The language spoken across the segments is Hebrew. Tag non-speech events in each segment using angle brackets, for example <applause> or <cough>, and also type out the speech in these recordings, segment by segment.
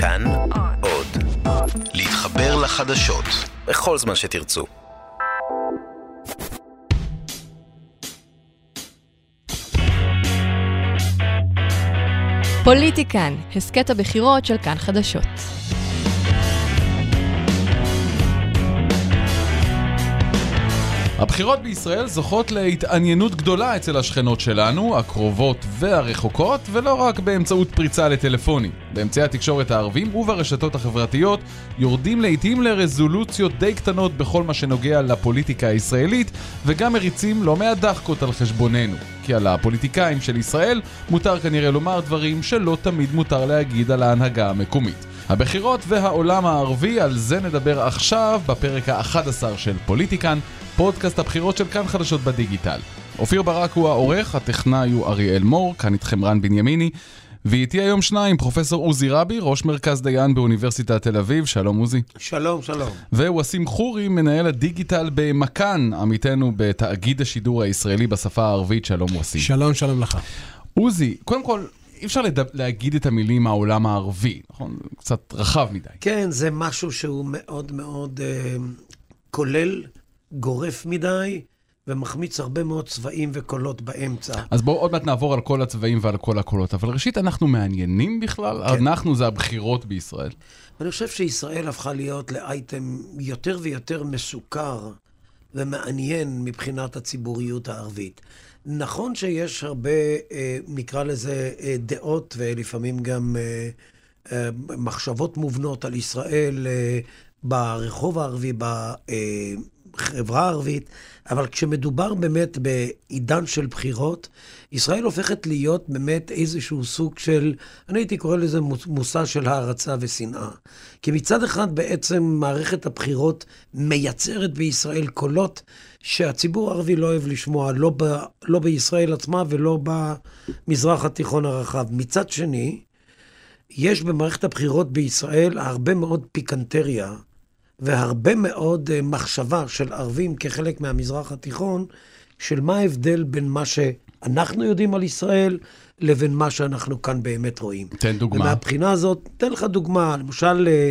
כאן עוד. להתחבר לחדשות בכל זמן שתרצו. פוליטיקן, הסכת הבחירות של כאן חדשות. הבחירות בישראל זוכות להתעניינות גדולה אצל השכנות שלנו, הקרובות והרחוקות, ולא רק באמצעות פריצה לטלפונים. באמצעי התקשורת הערבים וברשתות החברתיות יורדים לעיתים לרזולוציות די קטנות בכל מה שנוגע לפוליטיקה הישראלית, וגם מריצים לא מעט דחקות על חשבוננו. כי על הפוליטיקאים של ישראל מותר כנראה לומר דברים שלא תמיד מותר להגיד על ההנהגה המקומית. הבחירות והעולם הערבי, על זה נדבר עכשיו בפרק ה-11 של פוליטיקן, פודקאסט הבחירות של כאן חדשות בדיגיטל. אופיר ברק הוא העורך, הטכנאי הוא אריאל מור, כאן איתכם רן בנימיני. ואיתי היום שניים, פרופסור עוזי רבי, ראש מרכז דיין באוניברסיטת תל אביב, שלום עוזי. שלום, שלום. וווסים חורי, מנהל הדיגיטל במכאן, עמיתנו בתאגיד השידור הישראלי בשפה הערבית, שלום ווסים. שלום, שלום לך. עוזי, קודם כל, אי אפשר לדע, להגיד את המילים העולם הערבי, נכון? קצת רחב מדי. כן, זה משהו שהוא מאוד מאוד אה, כולל, גורף מדי, ומחמיץ הרבה מאוד צבעים וקולות באמצע. אז בואו עוד מעט נעבור על כל הצבעים ועל כל הקולות, אבל ראשית, אנחנו מעניינים בכלל? כן. אנחנו זה הבחירות בישראל. אני חושב שישראל הפכה להיות לאייטם יותר ויותר מסוכר ומעניין מבחינת הציבוריות הערבית. נכון שיש הרבה, אה, נקרא לזה, אה, דעות ולפעמים גם אה, מחשבות מובנות על ישראל ברחוב הערבי, בחברה הערבית, אבל כשמדובר באמת בעידן של בחירות, ישראל הופכת להיות באמת איזשהו סוג של, אני הייתי קורא לזה מושא של הערצה ושנאה. כי מצד אחד בעצם מערכת הבחירות מייצרת בישראל קולות שהציבור הערבי לא אוהב לשמוע, לא, ב, לא בישראל עצמה ולא במזרח התיכון הרחב. מצד שני, יש במערכת הבחירות בישראל הרבה מאוד פיקנטריה והרבה מאוד אה, מחשבה של ערבים כחלק מהמזרח התיכון, של מה ההבדל בין מה שאנחנו יודעים על ישראל לבין מה שאנחנו כאן באמת רואים. תן דוגמה. ומהבחינה הזאת, תן לך דוגמה, למשל, אה,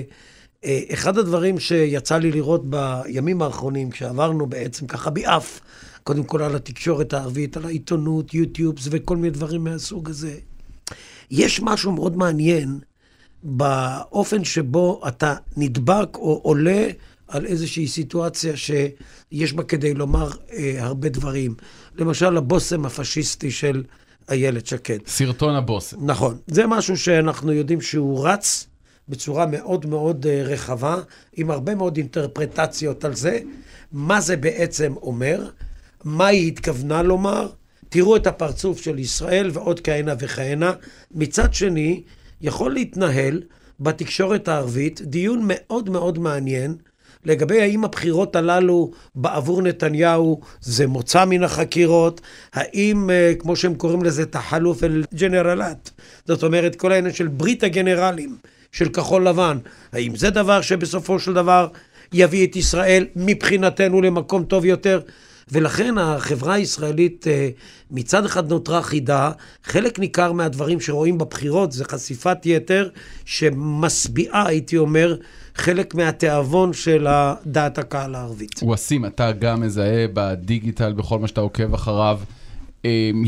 אה, אחד הדברים שיצא לי לראות בימים האחרונים, כשעברנו בעצם ככה ביעף, קודם כל על התקשורת הערבית, על העיתונות, יוטיובס וכל מיני דברים מהסוג הזה. יש משהו מאוד מעניין באופן שבו אתה נדבק או עולה על איזושהי סיטואציה שיש בה כדי לומר אה, הרבה דברים. למשל, הבושם הפשיסטי של איילת שקד. סרטון הבושם. נכון. זה משהו שאנחנו יודעים שהוא רץ בצורה מאוד מאוד אה, רחבה, עם הרבה מאוד אינטרפרטציות על זה, מה זה בעצם אומר, מה היא התכוונה לומר. תראו את הפרצוף של ישראל ועוד כהנה וכהנה. מצד שני, יכול להתנהל בתקשורת הערבית דיון מאוד מאוד מעניין לגבי האם הבחירות הללו בעבור נתניהו זה מוצא מן החקירות, האם, אה, כמו שהם קוראים לזה, תחלוף אל ג'נרלט, זאת אומרת, כל העניין של ברית הגנרלים של כחול לבן, האם זה דבר שבסופו של דבר יביא את ישראל מבחינתנו למקום טוב יותר? ולכן החברה הישראלית אה, מצד אחד נותרה חידה, חלק ניכר מהדברים שרואים בבחירות זה חשיפת יתר שמשביעה, הייתי אומר, חלק מהתיאבון של דעת הקהל הערבית. ווסים, אתה גם מזהה בדיגיטל, בכל מה שאתה עוקב אחריו,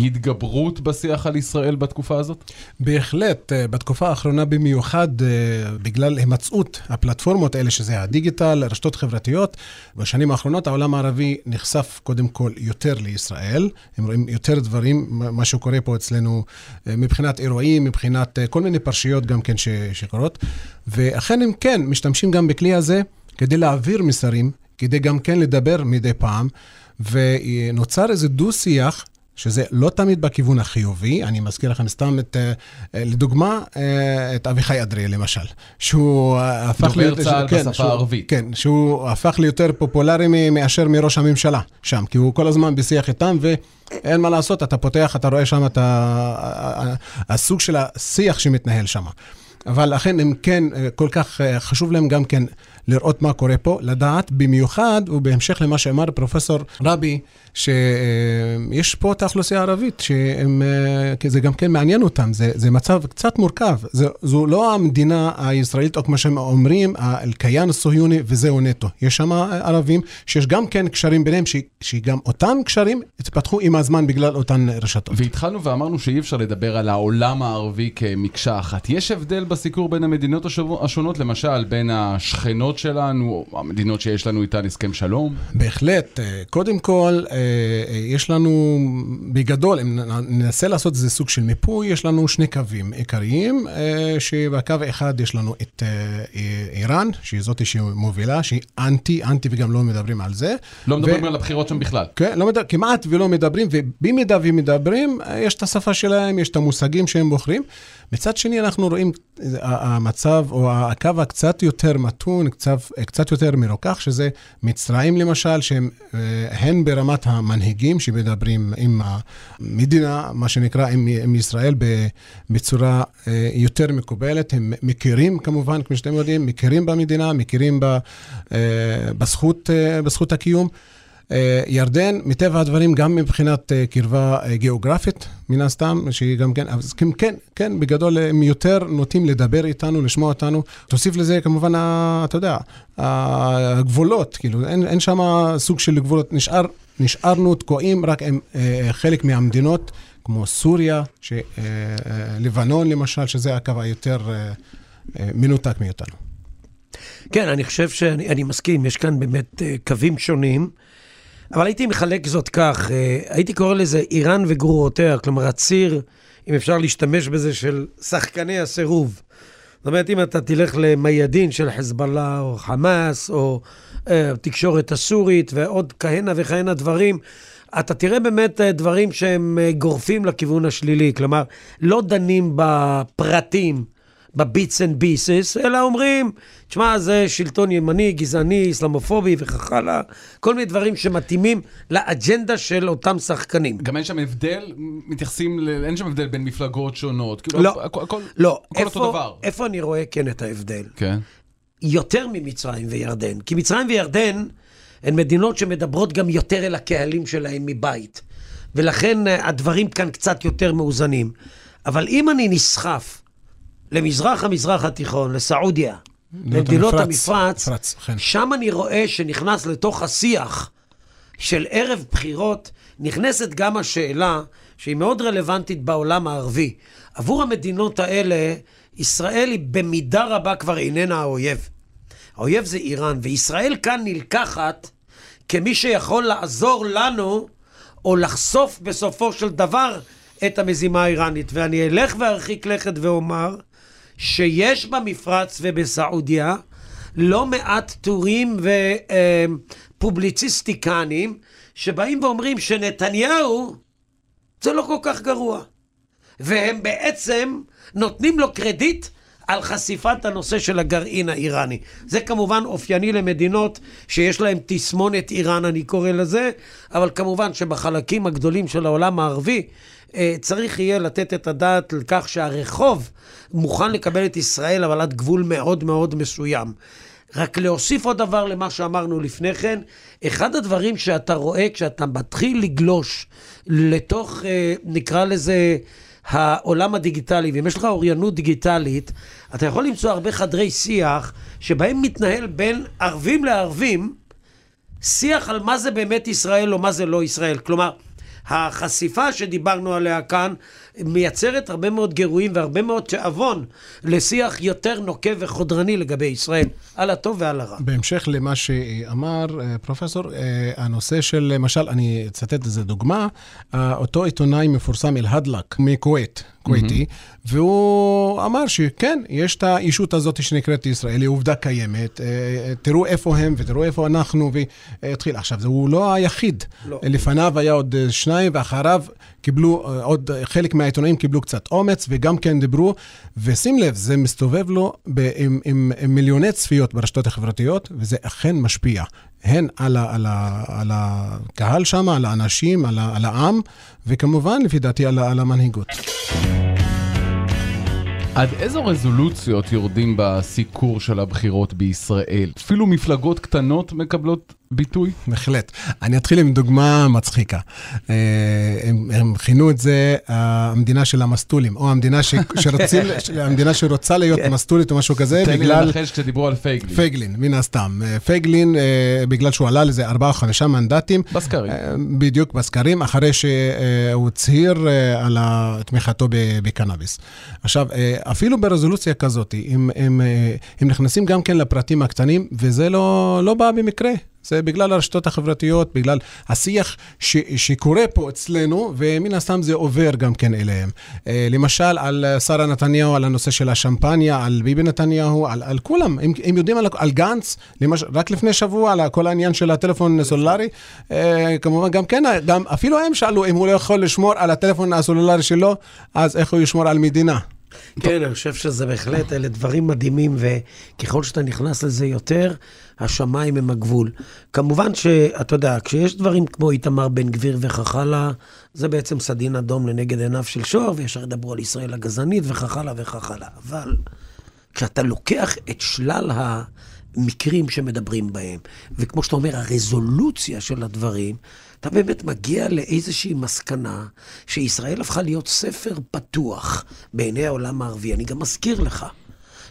התגברות בשיח על ישראל בתקופה הזאת? בהחלט, אה, בתקופה האחרונה במיוחד, אה, בגלל הימצאות הפלטפורמות האלה, שזה הדיגיטל, רשתות חברתיות, בשנים האחרונות העולם הערבי נחשף קודם כל יותר לישראל. הם רואים יותר דברים, מה שקורה פה אצלנו אה, מבחינת אירועים, מבחינת כל מיני פרשיות גם כן שקורות. ואכן הם כן משתמשים גם בכלי הזה כדי להעביר מסרים, כדי גם כן לדבר מדי פעם. ונוצר איזה דו-שיח שזה לא תמיד בכיוון החיובי. אני מזכיר לכם סתם את, אה, אה, לדוגמה, אה, את אביחי אדרי, למשל, שהוא הפך להיות... דובר צה"ל כן, בשפה הערבית. כן, שהוא הפך ליותר פופולרי מאשר מראש הממשלה שם, כי הוא כל הזמן בשיח איתם, ואין מה לעשות, אתה פותח, אתה רואה שם את הסוג של השיח שמתנהל שם. אבל אכן הם כן, כל כך חשוב להם גם כן לראות מה קורה פה, לדעת במיוחד, ובהמשך למה שאמר פרופסור רבי, שיש פה את האוכלוסייה הערבית, שזה גם כן מעניין אותם, זה, זה מצב קצת מורכב. זה, זו לא המדינה הישראלית, או כמו שהם אומרים, אל-קיין הסוהיוני, וזהו נטו. יש שם ערבים שיש גם כן קשרים ביניהם, ש, שגם אותם קשרים התפתחו עם הזמן בגלל אותן רשתות. והתחלנו ואמרנו שאי אפשר לדבר על העולם הערבי כמקשה אחת. יש הבדל בסיקור בין המדינות השונות, למשל בין השכנות שלנו, המדינות שיש לנו איתן הסכם שלום? בהחלט. קודם כל, יש לנו, בגדול, אם ננסה לעשות איזה סוג של מיפוי, יש לנו שני קווים עיקריים, שבקו אחד יש לנו את איראן, שהיא זאתי שמובילה, שהיא אנטי, אנטי וגם לא מדברים על זה. לא מדברים ו... על הבחירות שם בכלל. כן, לא מדבר, כמעט ולא מדברים, ובמידה ומדברים, יש את השפה שלהם, יש את המושגים שהם בוחרים. מצד שני, אנחנו רואים המצב, או הקו הקצת יותר מתון, קצת, קצת יותר מרוכך, שזה מצרים למשל, שהם הן ברמת המנהיגים שמדברים עם המדינה, מה שנקרא, עם, עם ישראל בצורה יותר מקובלת. הם מכירים כמובן, כמו שאתם יודעים, מכירים במדינה, מכירים בזכות, בזכות הקיום. ירדן, מטבע הדברים, גם מבחינת קרבה גיאוגרפית, מן הסתם, שהיא גם כן, אז כן, כן, כן, בגדול הם יותר נוטים לדבר איתנו, לשמוע אותנו. תוסיף לזה כמובן, אתה יודע, הגבולות, כאילו, אין, אין שם סוג של גבולות. נשאר, נשארנו תקועים רק עם חלק מהמדינות, כמו סוריה, לבנון למשל, שזה הקו היותר מנותק מאיתנו. כן, אני חושב שאני מסכים, יש כאן באמת קווים שונים. אבל הייתי מחלק זאת כך, הייתי קורא לזה איראן וגרורותיה, כלומר הציר, אם אפשר להשתמש בזה, של שחקני הסירוב. זאת אומרת, אם אתה תלך למיידין של חזבאללה או חמאס, או אה, תקשורת הסורית ועוד כהנה וכהנה דברים, אתה תראה באמת דברים שהם גורפים לכיוון השלילי. כלומר, לא דנים בפרטים. ב bits and pieces, אלא אומרים, תשמע, זה שלטון ימני, גזעני, אסלאמופובי וכך הלאה, כל מיני דברים שמתאימים לאג'נדה של אותם שחקנים. גם אין שם הבדל, מתייחסים, ל... אין שם הבדל בין מפלגות שונות. כאילו, לא, הכל, הכל, לא. הכל איפה, אותו דבר. איפה אני רואה כן את ההבדל? כן. יותר ממצרים וירדן. כי מצרים וירדן הן מדינות שמדברות גם יותר אל הקהלים שלהם מבית. ולכן אה, הדברים כאן קצת יותר מאוזנים. אבל אם אני נסחף למזרח המזרח התיכון, לסעודיה, למדינות המפרץ, המפרץ כן. שם אני רואה שנכנס לתוך השיח של ערב בחירות, נכנסת גם השאלה שהיא מאוד רלוונטית בעולם הערבי. עבור המדינות האלה, ישראל היא במידה רבה כבר איננה האויב. האויב זה איראן, וישראל כאן נלקחת כמי שיכול לעזור לנו, או לחשוף בסופו של דבר את המזימה האיראנית. ואני אלך וארחיק לכת ואומר, שיש במפרץ ובסעודיה לא מעט טורים ופובליציסטיקנים שבאים ואומרים שנתניהו זה לא כל כך גרוע. והם בעצם נותנים לו קרדיט על חשיפת הנושא של הגרעין האיראני. זה כמובן אופייני למדינות שיש להן תסמונת איראן, אני קורא לזה, אבל כמובן שבחלקים הגדולים של העולם הערבי אה, צריך יהיה לתת את הדעת על כך שהרחוב מוכן לקבל את ישראל, אבל עד גבול מאוד מאוד מסוים. רק להוסיף עוד דבר למה שאמרנו לפני כן, אחד הדברים שאתה רואה כשאתה מתחיל לגלוש לתוך, אה, נקרא לזה, העולם הדיגיטלי, ואם יש לך אוריינות דיגיטלית, אתה יכול למצוא הרבה חדרי שיח שבהם מתנהל בין ערבים לערבים שיח על מה זה באמת ישראל או מה זה לא ישראל. כלומר, החשיפה שדיברנו עליה כאן מייצרת הרבה מאוד גירויים והרבה מאוד תיאבון לשיח יותר נוקב וחודרני לגבי ישראל, על הטוב ועל הרע. בהמשך למה שאמר אה, פרופסור, אה, הנושא של, למשל, אני אצטט איזה דוגמה, אה, אותו עיתונאי מפורסם אל-הדלק מכווית, כוויתי, mm-hmm. והוא אמר שכן, יש את האישות הזאת שנקראת ישראל, היא עובדה קיימת, תראו איפה הם ותראו איפה אנחנו, והתחיל. עכשיו, הוא לא היחיד, לא. לפניו היה עוד שניים, ואחריו קיבלו, עוד חלק מה... העיתונאים קיבלו קצת אומץ וגם כן דיברו, ושים לב, זה מסתובב לו ב- עם, עם, עם מיליוני צפיות ברשתות החברתיות, וזה אכן משפיע. הן על, ה, על, ה, על הקהל שם, על האנשים, על, ה, על העם, וכמובן, לפי דעתי, על, על המנהיגות. עד איזו רזולוציות יורדים בסיקור של הבחירות בישראל? אפילו מפלגות קטנות מקבלות ביטוי? בהחלט. אני אתחיל עם דוגמה מצחיקה. אה, הם, הם כינו את זה המדינה של המסטולים, או המדינה, ש, שרוצים, <laughs> המדינה שרוצה להיות כן. מסטולית או משהו כזה, בגלל... תן לי לנחש כשדיברו על פייגלין. פייגלין, מן הסתם. אה, פייגלין, אה, בגלל שהוא עלה לזה ארבעה או חמישה מנדטים. בסקרים. בדיוק, בסקרים, אחרי שהוא הצהיר על תמיכתו בקנאביס. עכשיו, אפילו ברזולוציה כזאת, הם, הם, הם נכנסים גם כן לפרטים הקטנים, וזה לא, לא בא במקרה. זה בגלל הרשתות החברתיות, בגלל השיח ש, שקורה פה אצלנו, ומן הסתם זה עובר גם כן אליהם. אה, למשל, על שרה נתניהו, על הנושא של השמפניה, על ביבי נתניהו, על, על כולם. הם, הם יודעים על, על גנץ, למש, רק לפני שבוע, על כל העניין של הטלפון הסלולרי. אה, כמובן, גם כן, גם, אפילו הם שאלו אם הוא לא יכול לשמור על הטלפון הסלולרי שלו, אז איך הוא ישמור על מדינה? כן, אני חושב שזה בהחלט, אלה דברים מדהימים, וככל שאתה נכנס לזה יותר, השמיים הם הגבול. כמובן שאתה יודע, כשיש דברים כמו איתמר בן גביר וכך הלאה, זה בעצם סדין אדום לנגד עיניו של שוהם, וישר ידברו על ישראל הגזענית וכך הלאה וכך הלאה. אבל כשאתה לוקח את שלל המקרים שמדברים בהם, וכמו שאתה אומר, הרזולוציה של הדברים, אתה באמת מגיע לאיזושהי מסקנה שישראל הפכה להיות ספר פתוח בעיני העולם הערבי. אני גם מזכיר לך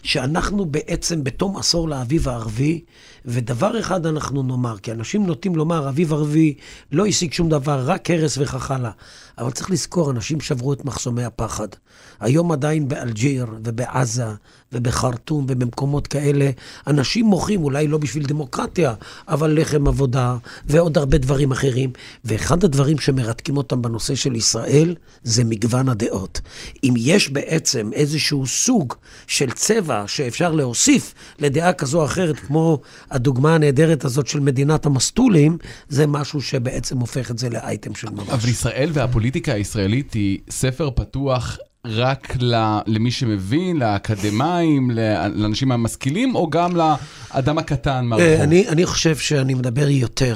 שאנחנו בעצם בתום עשור לאביב הערבי, ודבר אחד אנחנו נאמר, כי אנשים נוטים לומר, אביב ערבי לא השיג שום דבר, רק הרס וכך הלאה. אבל צריך לזכור, אנשים שברו את מחסומי הפחד. היום עדיין באלג'יר ובעזה ובחרטום ובמקומות כאלה, אנשים מוחים, אולי לא בשביל דמוקרטיה, אבל לחם עבודה ועוד הרבה דברים אחרים. ואחד הדברים שמרתקים אותם בנושא של ישראל, זה מגוון הדעות. אם יש בעצם איזשהו סוג של צבע שאפשר להוסיף לדעה כזו או אחרת, כמו הדוגמה הנהדרת הזאת של מדינת המסטולים, זה משהו שבעצם הופך את זה לאייטם של ממש. אבל ישראל והפוליטיקה הישראלית היא ספר פתוח רק למי שמבין, לאקדמאים, לאנשים המשכילים, או גם לאדם הקטן מהרחוב? אה, אני, אני חושב שאני מדבר יותר,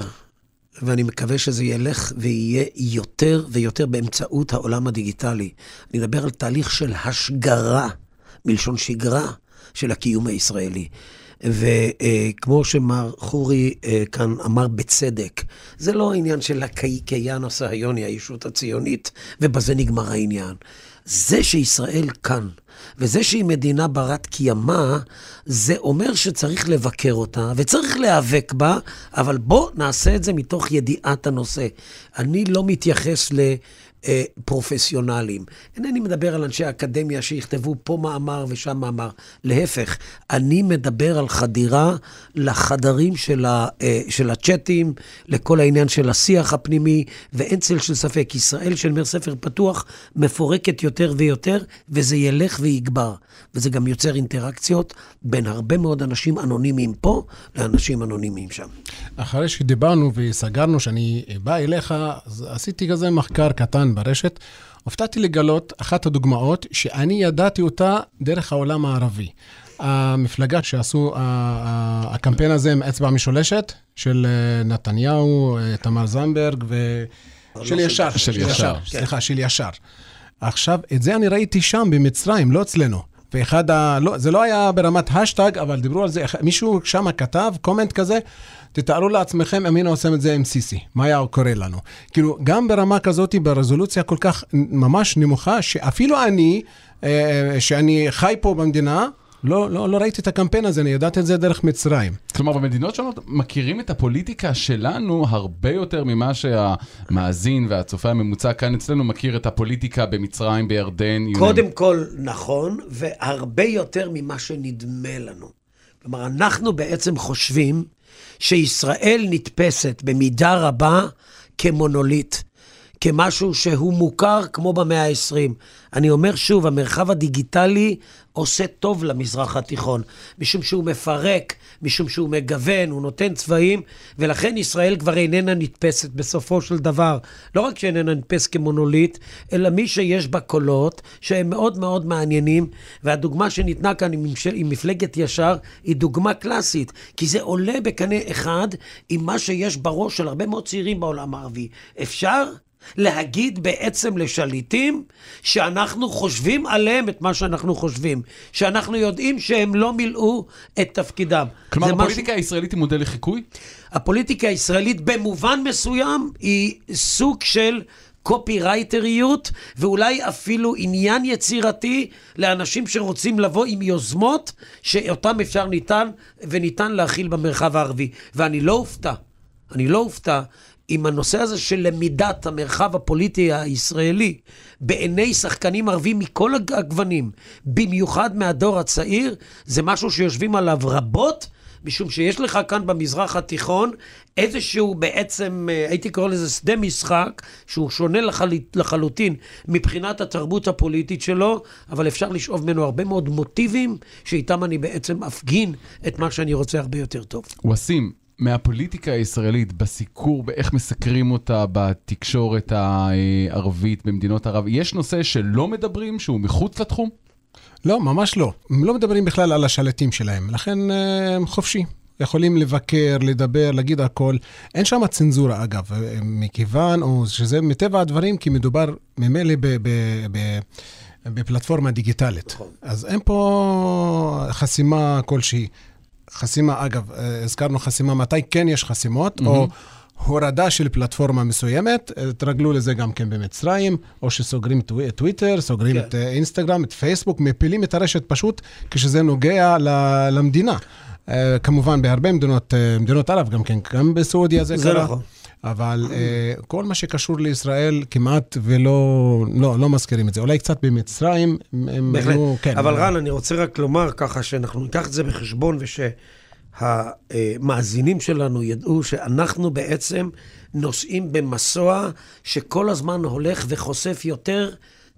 ואני מקווה שזה ילך ויהיה יותר ויותר באמצעות העולם הדיגיטלי. אני מדבר על תהליך של השגרה, מלשון שגרה, של הקיום הישראלי. וכמו שמר חורי אה, כאן אמר בצדק, זה לא העניין של הקיין הסהיוני, הישות הציונית, ובזה נגמר העניין. זה שישראל כאן, וזה שהיא מדינה ברת קיימא, זה אומר שצריך לבקר אותה, וצריך להיאבק בה, אבל בוא נעשה את זה מתוך ידיעת הנושא. אני לא מתייחס ל... אה, פרופסיונליים. אינני מדבר על אנשי אקדמיה שיכתבו פה מאמר ושם מאמר. להפך, אני מדבר על חדירה לחדרים של, ה, אה, של הצ'אטים, לכל העניין של השיח הפנימי, ואין צל של ספק, ישראל של מר ספר פתוח מפורקת יותר ויותר, וזה ילך ויגבר. וזה גם יוצר אינטראקציות בין הרבה מאוד אנשים אנונימיים פה לאנשים אנונימיים שם. אחרי שדיברנו וסגרנו שאני בא אליך, עשיתי כזה מחקר קטן ברשת. הופתעתי לגלות אחת הדוגמאות שאני ידעתי אותה דרך העולם הערבי. המפלגה שעשו, הקמפיין הזה עם אצבע משולשת, של אה, נתניהו, אה, תמר זנדברג ו... של ישר. של ישר. סליחה, של ישר. עכשיו, את זה אני ראיתי שם, במצרים, לא אצלנו. ואחד ה... לא, זה לא היה ברמת השטג, אבל דיברו על זה, מישהו שם כתב קומנט כזה, תתארו לעצמכם אם היינו עושים את זה עם סיסי, מה היה קורה לנו? כאילו, גם ברמה כזאת, ברזולוציה כל כך ממש נמוכה, שאפילו אני, אה, שאני חי פה במדינה, לא, לא, לא ראיתי את הקמפיין הזה, אני ידעתי את זה דרך מצרים. כלומר, במדינות שונות מכירים את הפוליטיקה שלנו הרבה יותר ממה שהמאזין והצופה הממוצע כאן אצלנו מכיר את הפוליטיקה במצרים, בירדן. קודם כל, נכון, והרבה יותר ממה שנדמה לנו. כלומר, אנחנו בעצם חושבים שישראל נתפסת במידה רבה כמונוליט. כמשהו שהוא מוכר כמו במאה ה-20. אני אומר שוב, המרחב הדיגיטלי עושה טוב למזרח התיכון, משום שהוא מפרק, משום שהוא מגוון, הוא נותן צבעים, ולכן ישראל כבר איננה נתפסת בסופו של דבר. לא רק שאיננה נתפסת כמונוליט, אלא מי שיש בה קולות שהם מאוד מאוד מעניינים, והדוגמה שניתנה כאן עם, עם מפלגת ישר היא דוגמה קלאסית, כי זה עולה בקנה אחד עם מה שיש בראש של הרבה מאוד צעירים בעולם הערבי. אפשר? להגיד בעצם לשליטים שאנחנו חושבים עליהם את מה שאנחנו חושבים, שאנחנו יודעים שהם לא מילאו את תפקידם. כלומר, הפוליטיקה משהו- הישראלית היא מודל לחיקוי? הפוליטיקה הישראלית במובן מסוים היא סוג של קופירייטריות, ואולי אפילו עניין יצירתי לאנשים שרוצים לבוא עם יוזמות שאותם אפשר ניתן וניתן להכיל במרחב הערבי. ואני לא אופתע, אני לא אופתע אם הנושא הזה של למידת המרחב הפוליטי הישראלי בעיני שחקנים ערבים מכל הג- הגוונים, במיוחד מהדור הצעיר, זה משהו שיושבים עליו רבות. משום שיש לך כאן במזרח התיכון איזשהו בעצם, אה, הייתי קורא לזה שדה משחק, שהוא שונה לחל... לחלוטין מבחינת התרבות הפוליטית שלו, אבל אפשר לשאוב ממנו הרבה מאוד מוטיבים, שאיתם אני בעצם אפגין את מה שאני רוצה הרבה יותר טוב. וסים, מהפוליטיקה הישראלית, בסיקור, באיך מסקרים אותה בתקשורת הערבית במדינות ערב, יש נושא שלא מדברים, שהוא מחוץ לתחום? לא, ממש לא. הם לא מדברים בכלל על השלטים שלהם, לכן אה, הם חופשי. יכולים לבקר, לדבר, להגיד הכל. אין שם צנזורה, אגב, אה, מכיוון, או שזה מטבע הדברים, כי מדובר ממילא ב- ב- ב- בפלטפורמה דיגיטלית. אז אין פה חסימה כלשהי. חסימה, אגב, אה, הזכרנו חסימה, מתי כן יש חסימות, או הורדה של פלטפורמה מסוימת, אה, תרגלו לזה גם כן במצרים, או שסוגרים טווי- טוויטר, סוגרים כן. את אה, אינסטגרם, את פייסבוק, מפילים את הרשת פשוט כשזה נוגע ל- למדינה. אה, כמובן, בהרבה מדינות, אה, מדינות ערב גם כן, גם בסעודיה זה, זה קרה. נכון. אבל אה, כל מה שקשור לישראל כמעט ולא לא, לא מזכירים את זה. אולי קצת במצרים, הם בהחלט. היו, כן. אבל רן, אני רוצה רק לומר ככה, שאנחנו ניקח את זה בחשבון ושהמאזינים שלנו ידעו שאנחנו בעצם נוסעים במסוע שכל הזמן הולך וחושף יותר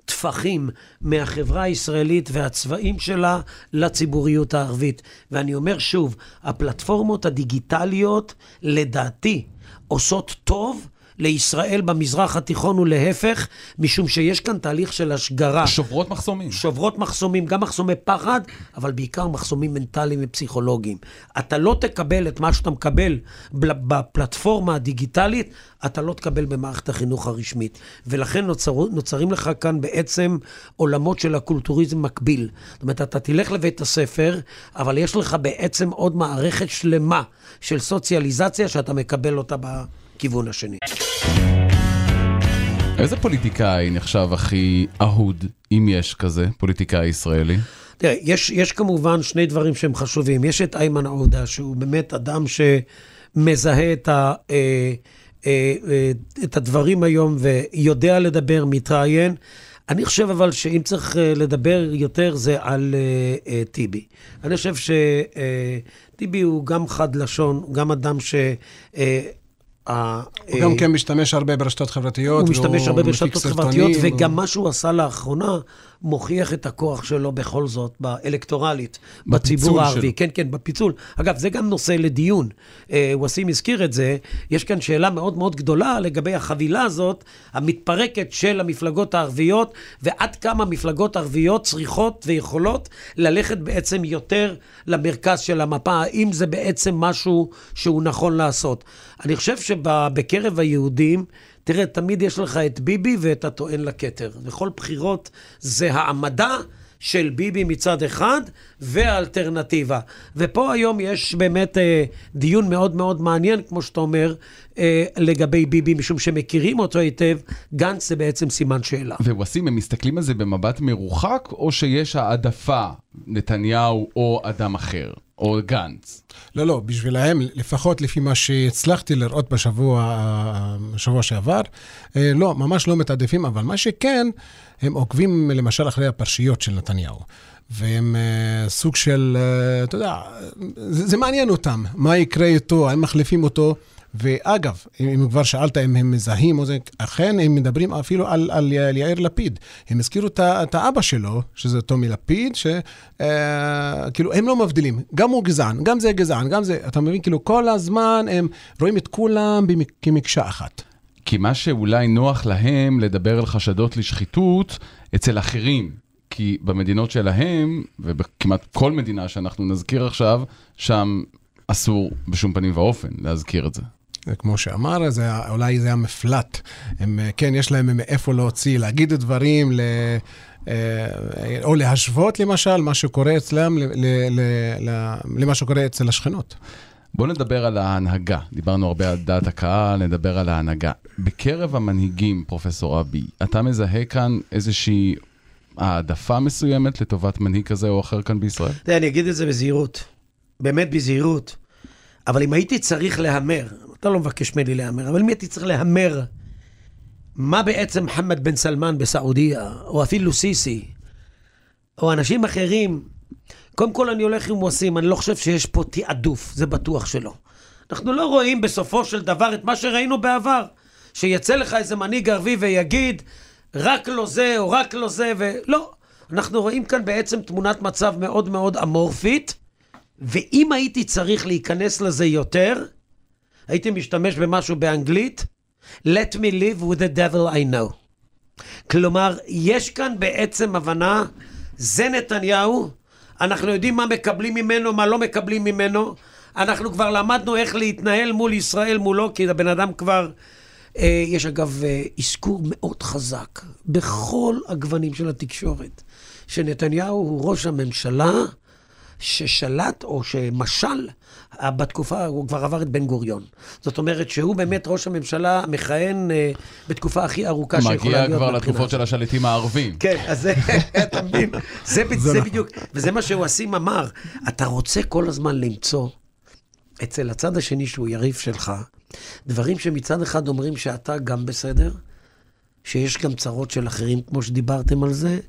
טפחים מהחברה הישראלית והצבעים שלה לציבוריות הערבית. ואני אומר שוב, הפלטפורמות הדיגיטליות, לדעתי, עושות טוב. לישראל במזרח התיכון ולהפך, משום שיש כאן תהליך של השגרה. שוברות מחסומים. שוברות מחסומים, גם מחסומי פחד, אבל בעיקר מחסומים מנטליים ופסיכולוגיים. אתה לא תקבל את מה שאתה מקבל בל- בפלטפורמה הדיגיטלית, אתה לא תקבל במערכת החינוך הרשמית. ולכן נוצר, נוצרים לך כאן בעצם עולמות של הקולטוריזם מקביל. זאת אומרת, אתה תלך לבית הספר, אבל יש לך בעצם עוד מערכת שלמה של סוציאליזציה שאתה מקבל אותה בכיוון השני. איזה פוליטיקאי נחשב הכי אהוד, אם יש כזה, פוליטיקאי ישראלי? תראה, יש, יש כמובן שני דברים שהם חשובים. יש את איימן עודה, שהוא באמת אדם שמזהה את, ה, אה, אה, אה, את הדברים היום ויודע לדבר, מתראיין. אני חושב אבל שאם צריך אה, לדבר יותר זה על אה, אה, טיבי. אני חושב שטיבי הוא גם חד לשון, הוא גם אדם ש... אה, הוא גם אה, כן משתמש הרבה ברשתות חברתיות. הוא משתמש הרבה ברשתות חברתיות, וגם מה שהוא עשה לאחרונה מוכיח את הכוח שלו בכל זאת, באלקטורלית, בציבור הערבי. שלו. כן, כן, בפיצול. אגב, זה גם נושא לדיון. אה, וסים הזכיר את זה. יש כאן שאלה מאוד מאוד גדולה לגבי החבילה הזאת, המתפרקת של המפלגות הערביות, ועד כמה המפלגות הערביות צריכות ויכולות ללכת בעצם יותר למרכז של המפה. האם זה בעצם משהו שהוא נכון לעשות? אני חושב שבקרב היהודים, תראה, תמיד יש לך את ביבי ואת הטוען לכתר. וכל בחירות זה העמדה של ביבי מצד אחד, והאלטרנטיבה. ופה היום יש באמת אה, דיון מאוד מאוד מעניין, כמו שאתה אומר, אה, לגבי ביבי, משום שמכירים אותו היטב, גנץ זה בעצם סימן שאלה. וווסים, הם מסתכלים על זה במבט מרוחק, או שיש העדפה, נתניהו או אדם אחר, או גנץ? לא, לא, בשבילהם, לפחות לפי מה שהצלחתי לראות בשבוע בשבוע שעבר, אה, לא, ממש לא מתעדפים, אבל מה שכן, הם עוקבים למשל אחרי הפרשיות של נתניהו. והם אה, סוג של, אה, אתה יודע, זה, זה מעניין אותם, מה יקרה איתו, האם מחליפים אותו. ואגב, אם כבר שאלת אם הם מזהים או זה, אכן הם מדברים אפילו על, על י- יאיר לפיד. הם הזכירו את, את האבא שלו, שזה טומי לפיד, שכאילו הם לא מבדילים. גם הוא גזען, גם זה גזען, גם זה, אתה מבין? כאילו כל הזמן הם רואים את כולם במק- כמקשה אחת. כי מה שאולי נוח להם לדבר על חשדות לשחיתות אצל אחרים. כי במדינות שלהם, ובכמעט כל מדינה שאנחנו נזכיר עכשיו, שם אסור בשום פנים ואופן להזכיר את זה. כמו שאמר, זה, אולי זה המפלט. הם, כן, יש להם מאיפה להוציא, להגיד דברים, ל... או להשוות למשל מה שקורה אצלם למה שקורה אצל השכנות. בואו נדבר על ההנהגה. דיברנו הרבה על דעת הקהל, נדבר על ההנהגה. בקרב המנהיגים, פרופסור אבי, אתה מזהה כאן איזושהי העדפה מסוימת לטובת מנהיג כזה או אחר כאן בישראל? אני אגיד את זה בזהירות. באמת בזהירות. אבל אם הייתי צריך להמר, אתה לא מבקש ממני להמר, אבל אם הייתי צריך להמר מה בעצם מוחמד בן סלמן בסעודיה, או אפילו סיסי, או אנשים אחרים, קודם כל אני הולך עם מואסים, אני לא חושב שיש פה תעדוף, זה בטוח שלא. אנחנו לא רואים בסופו של דבר את מה שראינו בעבר. שיצא לך איזה מנהיג ערבי ויגיד, רק לא זה או רק לא זה, ולא. אנחנו רואים כאן בעצם תמונת מצב מאוד מאוד אמורפית, ואם הייתי צריך להיכנס לזה יותר, הייתי משתמש במשהו באנגלית, Let me live with the devil I know. כלומר, יש כאן בעצם הבנה, זה נתניהו, אנחנו יודעים מה מקבלים ממנו, מה לא מקבלים ממנו. אנחנו כבר למדנו איך להתנהל מול ישראל מולו, כי הבן אדם כבר... אה, יש אגב אה, אזכור מאוד חזק בכל הגוונים של התקשורת, שנתניהו הוא ראש הממשלה ששלט או שמשל בתקופה, הוא כבר עבר את בן גוריון. זאת אומרת שהוא באמת ראש הממשלה מכהן אה, בתקופה הכי ארוכה שיכולה להיות מבחינה. מגיע כבר לתקופות של השליטים הערבים. כן, אז זה, <laughs> אתה מבין? זה, זה נכון. בדיוק, וזה מה שווסים אמר. אתה רוצה כל הזמן למצוא אצל הצד השני שהוא יריב שלך, דברים שמצד אחד אומרים שאתה גם בסדר, שיש גם צרות של אחרים, כמו שדיברתם על זה,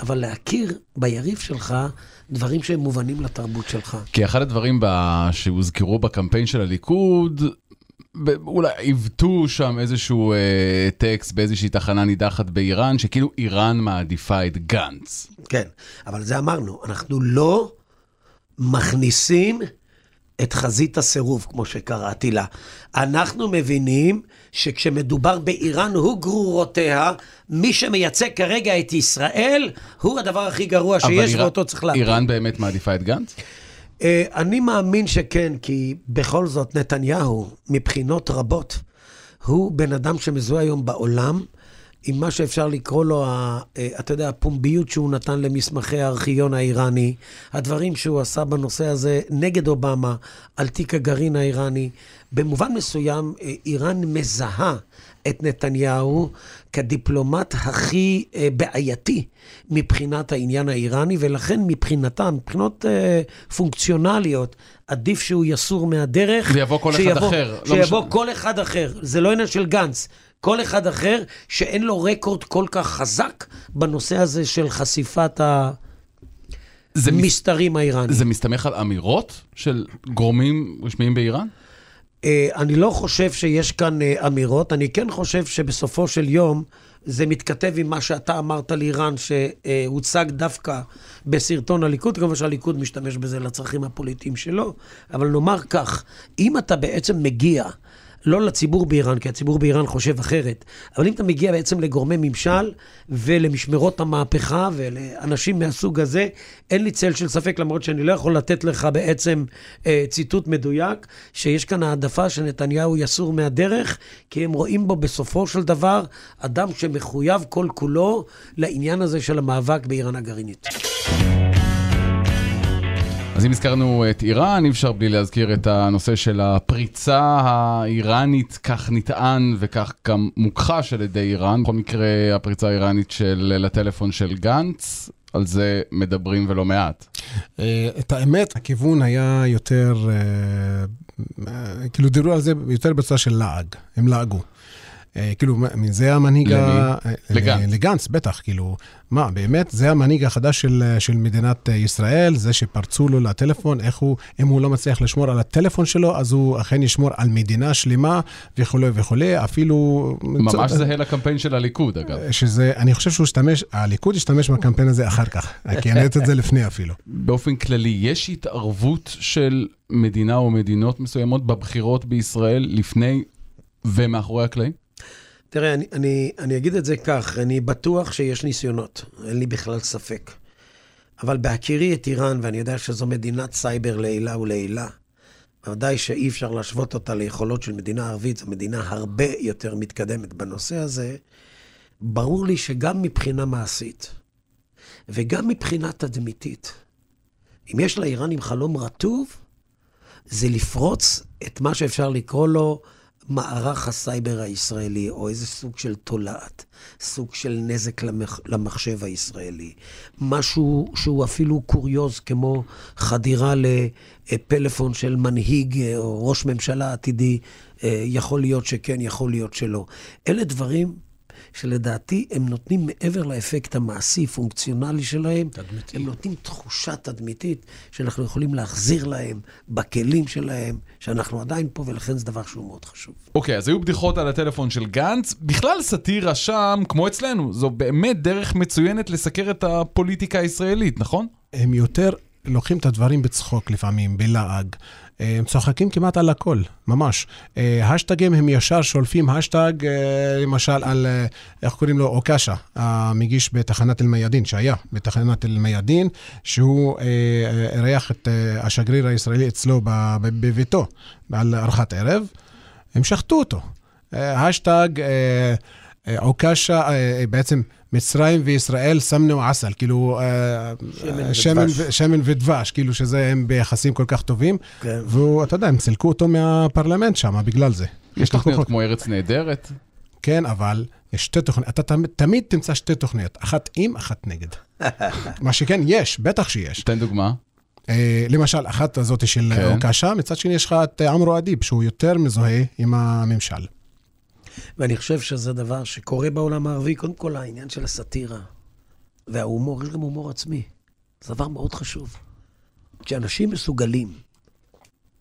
אבל להכיר ביריב שלך דברים שהם מובנים לתרבות שלך. כי אחד הדברים שהוזכרו בקמפיין של הליכוד, אולי עיוותו שם איזשהו אה, טקסט באיזושהי תחנה נידחת באיראן, שכאילו איראן מעדיפה את גנץ. כן, אבל זה אמרנו, אנחנו לא מכניסים את חזית הסירוב, כמו שקראתי לה. אנחנו מבינים שכשמדובר באיראן הוא גרורותיה, מי שמייצג כרגע את ישראל, הוא הדבר הכי גרוע שיש, אירא... ואותו צריך להפיל. איראן באמת מעדיפה את גנץ? Uh, אני מאמין שכן, כי בכל זאת נתניהו, מבחינות רבות, הוא בן אדם שמזוהה היום בעולם עם מה שאפשר לקרוא לו, ה, אה, אתה יודע, הפומביות שהוא נתן למסמכי הארכיון האיראני, הדברים שהוא עשה בנושא הזה נגד אובמה, על תיק הגרעין האיראני. במובן מסוים, אה, איראן מזהה את נתניהו כדיפלומט הכי אה, בעייתי מבחינת העניין האיראני, ולכן מבחינתם, מבחינות פונקציונליות, עדיף שהוא יסור מהדרך. ויבוא כל שיבוא, אחד אחר. לא שיבוא לא כל אחד אחר. זה לא עניין של גנץ. כל אחד אחר שאין לו רקורד כל כך חזק בנושא הזה של חשיפת המסתרים האיראניים. זה מסתמך על אמירות של גורמים רשמיים באיראן? Uh, אני לא חושב שיש כאן uh, אמירות, אני כן חושב שבסופו של יום זה מתכתב עם מה שאתה אמרת לאיראן, שהוצג דווקא בסרטון הליכוד, כמובן שהליכוד משתמש בזה לצרכים הפוליטיים שלו, אבל נאמר כך, אם אתה בעצם מגיע לא לציבור באיראן, כי הציבור באיראן חושב אחרת, אבל אם אתה מגיע בעצם לגורמי ממשל ולמשמרות המהפכה ולאנשים מהסוג הזה, אין לי צל של ספק, למרות שאני לא יכול לתת לך בעצם אה, ציטוט מדויק, שיש כאן העדפה שנתניהו יסור מהדרך, כי הם רואים בו בסופו של דבר אדם שמחויב כל כולו לעניין הזה של המאבק באיראן הגרעינית. אז אם הזכרנו את איראן, אי אפשר בלי להזכיר את הנושא של הפריצה האיראנית, כך נטען וכך גם מוכחש על ידי איראן. בכל מקרה, הפריצה האיראנית של, לטלפון של גנץ, על זה מדברים ולא מעט. אה, את האמת, הכיוון היה יותר, אה, אה, כאילו דיברו על זה יותר בצורה של לעג, הם לעגו. אה, כאילו, זה המנהיג... למי? ה... אה, לגנץ. לגנץ, בטח, כאילו, מה, באמת, זה המנהיג החדש של, של מדינת ישראל, זה שפרצו לו לטלפון, איך הוא, אם הוא לא מצליח לשמור על הטלפון שלו, אז הוא אכן ישמור על מדינה שלמה וכולי וכולי, אפילו... ממש זהה לקמפיין של הליכוד, אגב. שזה, אני חושב שהוא השתמש, הליכוד השתמש בקמפיין הזה אחר כך, כי אני את זה לפני אפילו. באופן כללי, יש התערבות של מדינה או מדינות מסוימות בבחירות בישראל לפני ומאחורי הקלעים? תראה, אני, אני, אני אגיד את זה כך, אני בטוח שיש ניסיונות, אין לי בכלל ספק. אבל בהכירי את איראן, ואני יודע שזו מדינת סייבר לעילה ולעילה, ודאי שאי אפשר להשוות אותה ליכולות של מדינה ערבית, זו מדינה הרבה יותר מתקדמת בנושא הזה. ברור לי שגם מבחינה מעשית וגם מבחינה תדמיתית, אם יש לאיראנים חלום רטוב, זה לפרוץ את מה שאפשר לקרוא לו מערך הסייבר הישראלי, או איזה סוג של תולעת, סוג של נזק למח, למחשב הישראלי. משהו שהוא אפילו קוריוז, כמו חדירה לפלאפון של מנהיג או ראש ממשלה עתידי, אה, יכול להיות שכן, יכול להיות שלא. אלה דברים שלדעתי הם נותנים מעבר לאפקט המעשי, פונקציונלי שלהם, תדמיתי. הם נותנים תחושה תדמיתית שאנחנו יכולים להחזיר להם בכלים שלהם, שאנחנו עדיין פה, ולכן זה דבר שהוא מאוד חשוב. אוקיי, okay, אז היו בדיחות על הטלפון של גנץ. בכלל סאטירה שם, כמו אצלנו, זו באמת דרך מצוינת לסקר את הפוליטיקה הישראלית, נכון? הם יותר לוקחים את הדברים בצחוק לפעמים, בלעג. הם צוחקים כמעט על הכל, ממש. השטגים הם ישר שולפים השטג, למשל, על, איך קוראים לו? אוקשה, המגיש בתחנת אל-מיאדין, שהיה בתחנת אל-מיאדין, שהוא אירח את השגריר הישראלי אצלו בביתו, על ארוחת ערב. הם שחטו אותו. השטג אוקשה, בעצם... מצרים וישראל סמנו עסל, כאילו שמן, שמן, ו, שמן ודבש, כאילו שזה הם ביחסים כל כך טובים. כן. ואתה יודע, הם סילקו אותו מהפרלמנט שם בגלל זה. יש תוכניות כמו ארץ נהדרת? כן, אבל יש שתי תוכניות. אתה תמיד, תמיד תמצא שתי תוכניות, אחת עם, אחת נגד. <laughs> מה שכן, יש, בטח שיש. תן דוגמה. Uh, למשל, אחת הזאת של כן. אוקשה, מצד שני יש לך את עמרו אדיב, שהוא יותר מזוהה עם הממשל. ואני חושב שזה דבר שקורה בעולם הערבי, קודם כל העניין של הסאטירה וההומור, יש גם הומור עצמי. זה דבר מאוד חשוב. כשאנשים מסוגלים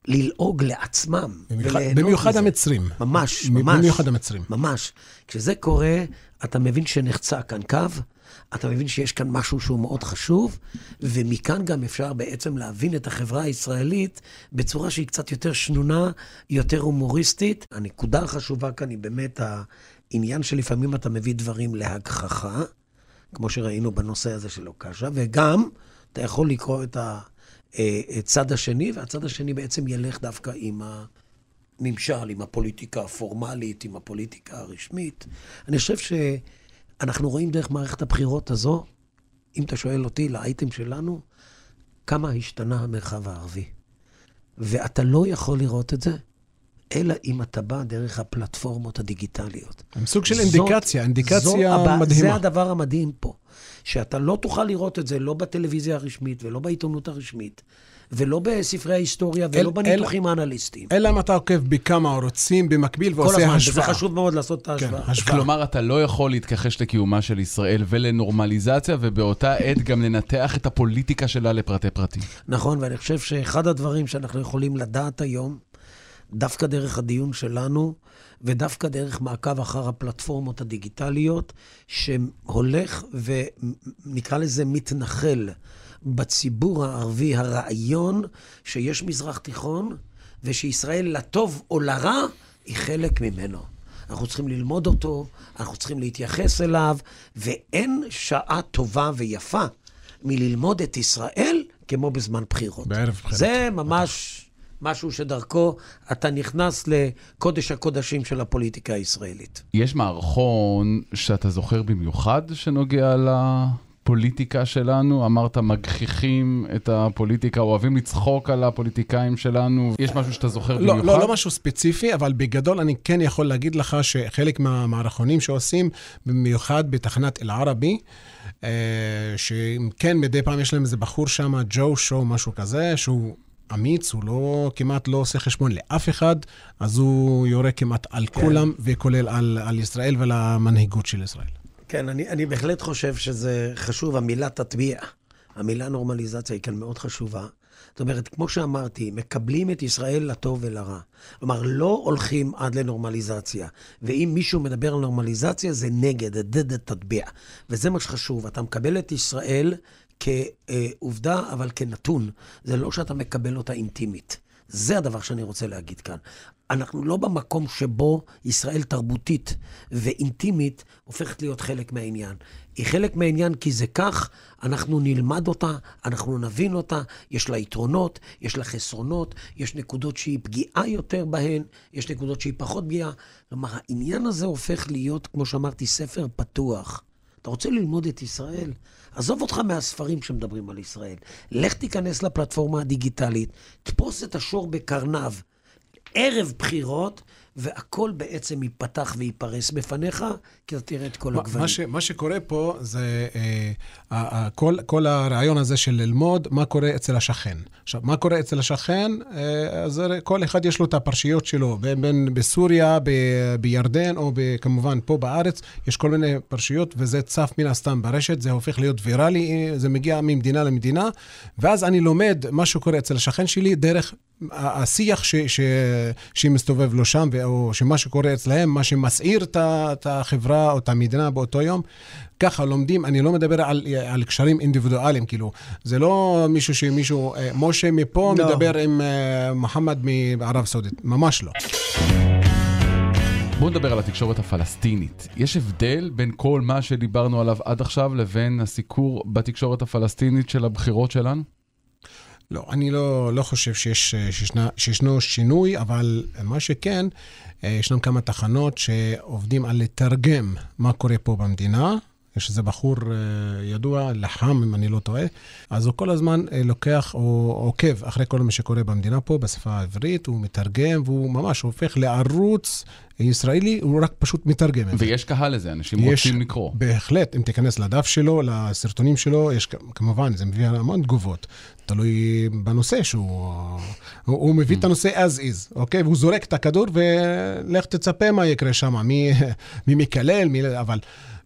ללעוג לעצמם במיוחד, במיוחד המצרים. ממש, ממש. במיוחד המצרים. ממש. כשזה קורה, אתה מבין שנחצה כאן קו, אתה מבין שיש כאן משהו שהוא מאוד חשוב, ומכאן גם אפשר בעצם להבין את החברה הישראלית בצורה שהיא קצת יותר שנונה, יותר הומוריסטית. הנקודה החשובה כאן היא באמת העניין שלפעמים אתה מביא דברים להגחכה, כמו שראינו בנושא הזה של אוקשה, וגם אתה יכול לקרוא את הצד השני, והצד השני בעצם ילך דווקא עם ה... ממשל, עם הפוליטיקה הפורמלית, עם הפוליטיקה הרשמית. אני חושב ש... אנחנו רואים דרך מערכת הבחירות הזו, אם אתה שואל אותי, לאייטם שלנו, כמה השתנה המרחב הערבי. ואתה לא יכול לראות את זה, אלא אם אתה בא דרך הפלטפורמות הדיגיטליות. הם סוג של זאת, אינדיקציה, אינדיקציה הבא, מדהימה. זה הדבר המדהים פה, שאתה לא תוכל לראות את זה לא בטלוויזיה הרשמית ולא בעיתונות הרשמית. ולא בספרי ההיסטוריה, ולא אל, בניתוחים אל, האנליסטיים. אלא אם אתה עוקב בכמה ערוצים במקביל ועושה השוואה. כל הזמן, וזה חשוב מאוד לעשות את ההשוואה. כן, השוואה. כלומר, אתה לא יכול להתכחש לקיומה של ישראל ולנורמליזציה, ובאותה עת גם לנתח את הפוליטיקה שלה לפרטי פרטים. נכון, ואני חושב שאחד הדברים שאנחנו יכולים לדעת היום, דווקא דרך הדיון שלנו, ודווקא דרך מעקב אחר הפלטפורמות הדיגיטליות, שהולך ונקרא לזה מתנחל בציבור הערבי הרעיון שיש מזרח תיכון, ושישראל, לטוב או לרע, היא חלק ממנו. אנחנו צריכים ללמוד אותו, אנחנו צריכים להתייחס אליו, ואין שעה טובה ויפה מללמוד את ישראל כמו בזמן בחירות. בערב בחירות. זה ממש משהו שדרכו אתה נכנס לקודש הקודשים של הפוליטיקה הישראלית. יש מערכון שאתה זוכר במיוחד שנוגע ל... הפוליטיקה שלנו, אמרת מגחיכים את הפוליטיקה, אוהבים לצחוק על הפוליטיקאים שלנו, יש משהו שאתה זוכר לא, במיוחד? לא, לא משהו ספציפי, אבל בגדול אני כן יכול להגיד לך שחלק מהמערכונים שעושים, במיוחד בתחנת אל-ערבי, אה, שכן מדי פעם יש להם איזה בחור שם, ג'ו שואו, משהו כזה, שהוא... אמיץ, הוא לא, כמעט לא עושה חשבון לאף אחד, אז הוא יורה כמעט על כן. כולם, וכולל על, על ישראל ועל המנהיגות של ישראל. כן, אני, אני בהחלט חושב שזה חשוב, המילה תטביע. המילה נורמליזציה היא כאן מאוד חשובה. זאת אומרת, כמו שאמרתי, מקבלים את ישראל לטוב ולרע. כלומר, לא הולכים עד לנורמליזציה. ואם מישהו מדבר על נורמליזציה, זה נגד, דד תטביע. וזה מה שחשוב, אתה מקבל את ישראל כעובדה, אבל כנתון. זה לא שאתה מקבל אותה אינטימית. זה הדבר שאני רוצה להגיד כאן. אנחנו לא במקום שבו ישראל תרבותית ואינטימית הופכת להיות חלק מהעניין. היא חלק מהעניין כי זה כך, אנחנו נלמד אותה, אנחנו נבין אותה, יש לה יתרונות, יש לה חסרונות, יש נקודות שהיא פגיעה יותר בהן, יש נקודות שהיא פחות פגיעה. כלומר, העניין הזה הופך להיות, כמו שאמרתי, ספר פתוח. אתה רוצה ללמוד את ישראל? עזוב אותך מהספרים שמדברים על ישראל. לך תיכנס לפלטפורמה הדיגיטלית, תפוס את השור בקרניו. ערב בחירות, והכל בעצם ייפתח וייפרס בפניך, כי אתה תראה את כל הגוונים. מה, ש, מה שקורה פה זה אה, אה, כל, כל הרעיון הזה של ללמוד מה קורה אצל השכן. עכשיו, מה קורה אצל השכן? אה, אז כל אחד יש לו את הפרשיות שלו, בין, בין בסוריה, ב, בירדן, או ב, כמובן פה בארץ, יש כל מיני פרשיות, וזה צף מן הסתם ברשת, זה הופך להיות ויראלי, זה מגיע ממדינה למדינה, ואז אני לומד מה שקורה אצל השכן שלי דרך השיח ש, ש, שמסתובב לו שם, או שמה שקורה אצלהם, מה שמסעיר את החברה או את המדינה באותו יום, ככה לומדים, אני לא מדבר על, על קשרים אינדיבידואליים, כאילו, זה לא מישהו שמישהו, אה, משה מפה לא. מדבר עם אה, מוחמד מערב סעודית, ממש לא. בואו נדבר על התקשורת הפלסטינית. יש הבדל בין כל מה שדיברנו עליו עד עכשיו לבין הסיקור בתקשורת הפלסטינית של הבחירות שלנו? לא, אני לא, לא חושב שיש, שישנה, שישנו שינוי, אבל מה שכן, אה, ישנם כמה תחנות שעובדים על לתרגם מה קורה פה במדינה. יש איזה בחור אה, ידוע, לחם, אם אני לא טועה, אז הוא כל הזמן אה, לוקח או עוקב אחרי כל מה שקורה במדינה פה בשפה העברית, הוא מתרגם, והוא ממש הופך לערוץ ישראלי, הוא רק פשוט מתרגם. ויש קהל לזה, אנשים יש, רוצים לקרוא. בהחלט, אם תיכנס לדף שלו, לסרטונים שלו, יש כמובן, זה מביא המון תגובות. תלוי בנושא שהוא... הוא, הוא מביא את הנושא as is, אוקיי? והוא זורק את הכדור, ולך תצפה מה יקרה שם, מי, <laughs> מי מקלל, מי... אבל...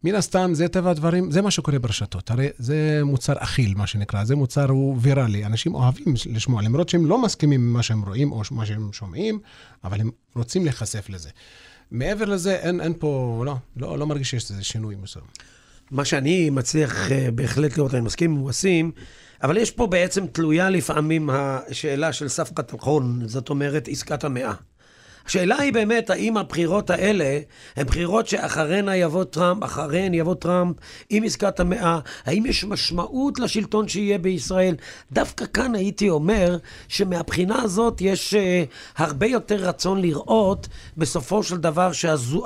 מן הסתם, זה טבע הדברים, זה מה שקורה ברשתות. הרי זה מוצר אכיל, מה שנקרא, זה מוצר הוא ויראלי. אנשים אוהבים לשמוע, למרות שהם לא מסכימים עם מה שהם רואים או מה שהם שומעים, אבל הם רוצים להיחשף לזה. מעבר לזה, אין, אין פה, לא, לא, לא מרגיש שיש איזה שינוי מסוים. מה שאני מצליח uh, בהחלט לראות, אני מסכים עם ווסים, אבל יש פה בעצם תלויה לפעמים השאלה של ספקת אלחון, זאת אומרת עסקת המאה. השאלה היא באמת, האם הבחירות האלה הן בחירות שאחריהן יבוא טראמפ, אחריהן יבוא טראמפ עם עסקת המאה, האם יש משמעות לשלטון שיהיה בישראל? דווקא כאן הייתי אומר שמהבחינה הזאת יש uh, הרבה יותר רצון לראות בסופו של דבר שהזו...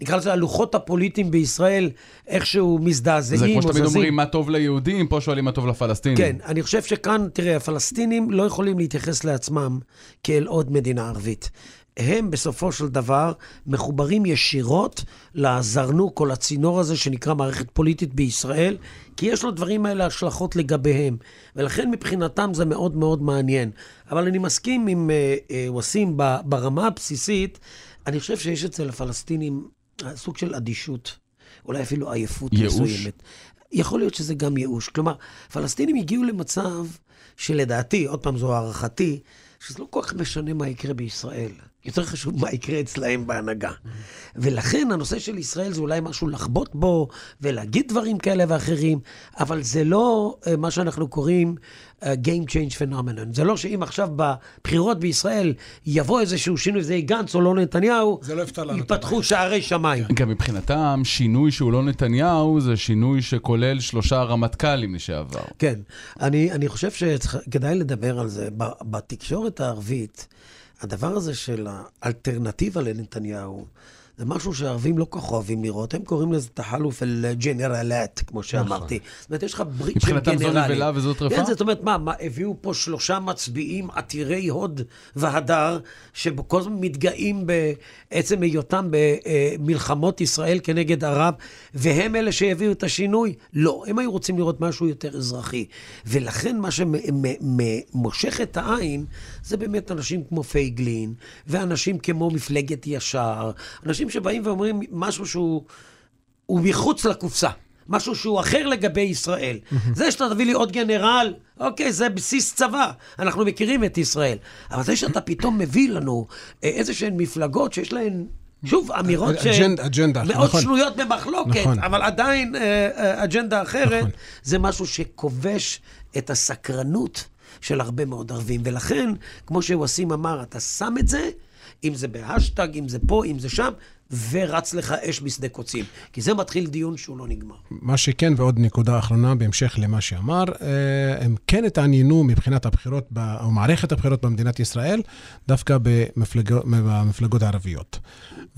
נקרא לזה הלוחות הפוליטיים בישראל איכשהו מזדעזעים או זזים. זה כמו שתמיד אומרים מה טוב ליהודים, פה שואלים מה טוב לפלסטינים. כן, אני חושב שכאן, תראה, הפלסטינים לא יכולים להתייחס לעצמם כאל עוד מדינה ערבית. הם בסופו של דבר מחוברים ישירות לזרנוק או לצינור הזה שנקרא מערכת פוליטית בישראל, כי יש לדברים האלה השלכות לגביהם. ולכן מבחינתם זה מאוד מאוד מעניין. אבל אני מסכים עם uh, uh, וסים ברמה הבסיסית, אני חושב שיש אצל הפלסטינים סוג של אדישות, אולי אפילו עייפות ייאוש. מסוימת. יכול להיות שזה גם ייאוש. כלומר, פלסטינים הגיעו למצב שלדעתי, עוד פעם זו הערכתי, שזה לא כל כך משנה מה יקרה בישראל. יותר חשוב מה יקרה אצלהם בהנהגה. ולכן הנושא של ישראל זה אולי משהו לחבוט בו ולהגיד דברים כאלה ואחרים, אבל זה לא uh, מה שאנחנו קוראים uh, Game Change Phenomenon. זה לא שאם עכשיו בבחירות בישראל יבוא איזשהו שינוי, זה יהיה גנץ או לא נתניהו, זה לא יפתר לנו. יפתחו שערי שמיים. גם מבחינתם, שינוי שהוא לא נתניהו זה שינוי שכולל שלושה רמטכ"לים לשעבר. כן, אני, אני חושב שכדאי לדבר על זה. בתקשורת הערבית, הדבר הזה של האלטרנטיבה לנתניהו, זה משהו שהערבים לא כל כך אוהבים לראות, הם קוראים לזה תחלוף אל ג'נרלט, כמו שאמרתי. נכון. זאת אומרת, יש לך ברית של גנרלים. מבחינתם זו נבלה וזו טרפה? כן, זאת אומרת, מה, מה, הביאו פה שלושה מצביעים עתירי הוד והדר, שכל הזמן מתגאים בעצם היותם במלחמות ישראל כנגד ערב, והם אלה שהביאו את השינוי? לא, הם היו רוצים לראות משהו יותר אזרחי. ולכן מה שמושך את העין, זה באמת אנשים כמו פייגלין, ואנשים כמו מפלגת ישר, אנשים אנשים שבאים ואומרים משהו שהוא מחוץ לקופסה. משהו שהוא אחר לגבי ישראל. זה שאתה תביא לי עוד גנרל, אוקיי, זה בסיס צבא, אנחנו מכירים את ישראל. אבל זה שאתה פתאום מביא לנו אה, איזה שהן מפלגות שיש להן... שוב, אמירות ש... אג'נדה, מאוד נכון. שנויות במחלוקת, נכון. אבל עדיין אה, אה, אג'נדה אחרת, נכון. זה משהו שכובש את הסקרנות של הרבה מאוד ערבים. ולכן, כמו שווסים אמר, אתה שם את זה, אם זה בהשטג, אם זה פה, אם זה שם, ורץ לך אש בשדה קוצים. כי זה מתחיל דיון שהוא לא נגמר. מה שכן, ועוד נקודה אחרונה בהמשך למה שאמר, אה, הם כן התעניינו מבחינת הבחירות, או מערכת הבחירות במדינת ישראל, דווקא במפלגות, במפלגות הערביות.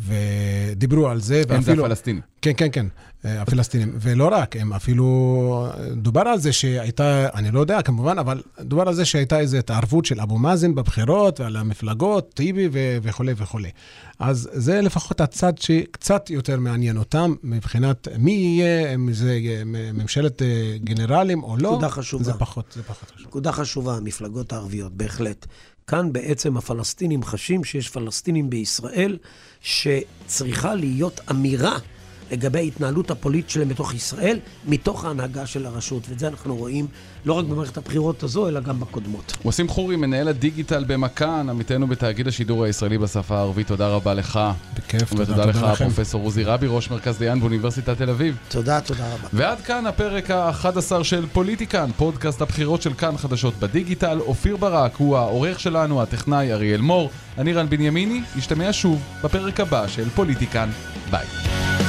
ודיברו על זה, ואפילו... הם זה הפלסטינים. כן, כן, כן, אה, הפלסטינים. ולא רק, הם אפילו... דובר על זה שהייתה, אני לא יודע כמובן, אבל דובר על זה שהייתה איזו התערבות של אבו מאזן בבחירות ועל המפלגות, טיבי וכולי וכולי. אז זה לפחות הצד שקצת יותר מעניין אותם מבחינת מי יהיה, אם זה ממשלת אה, גנרלים או לא. נקודה חשובה. זה פחות, זה פחות חשוב. נקודה חשובה, המפלגות הערביות, בהחלט. כאן בעצם הפלסטינים חשים שיש פלסטינים בישראל שצריכה להיות אמירה לגבי ההתנהלות הפוליטית שלהם בתוך ישראל, מתוך ההנהגה של הרשות. ואת זה אנחנו רואים לא רק במערכת הבחירות הזו, אלא גם בקודמות. וסים חורי, מנהל הדיגיטל במכאן, עמיתנו בתאגיד השידור הישראלי בשפה הערבית, תודה רבה לך. בכיף, תודה, תודה לך, פרופ' עוזי רבי, ראש מרכז דיין באוניברסיטת תל אביב. תודה, תודה רבה. ועד כאן הפרק ה-11 של פוליטיקן, פודקאסט הבחירות של כאן חדשות בדיגיטל. אופיר ברק הוא העורך שלנו, הטכנאי אריאל מור. אני רן בנימיני, נשתמע שוב בפרק הבא של פוליטיקן. ביי.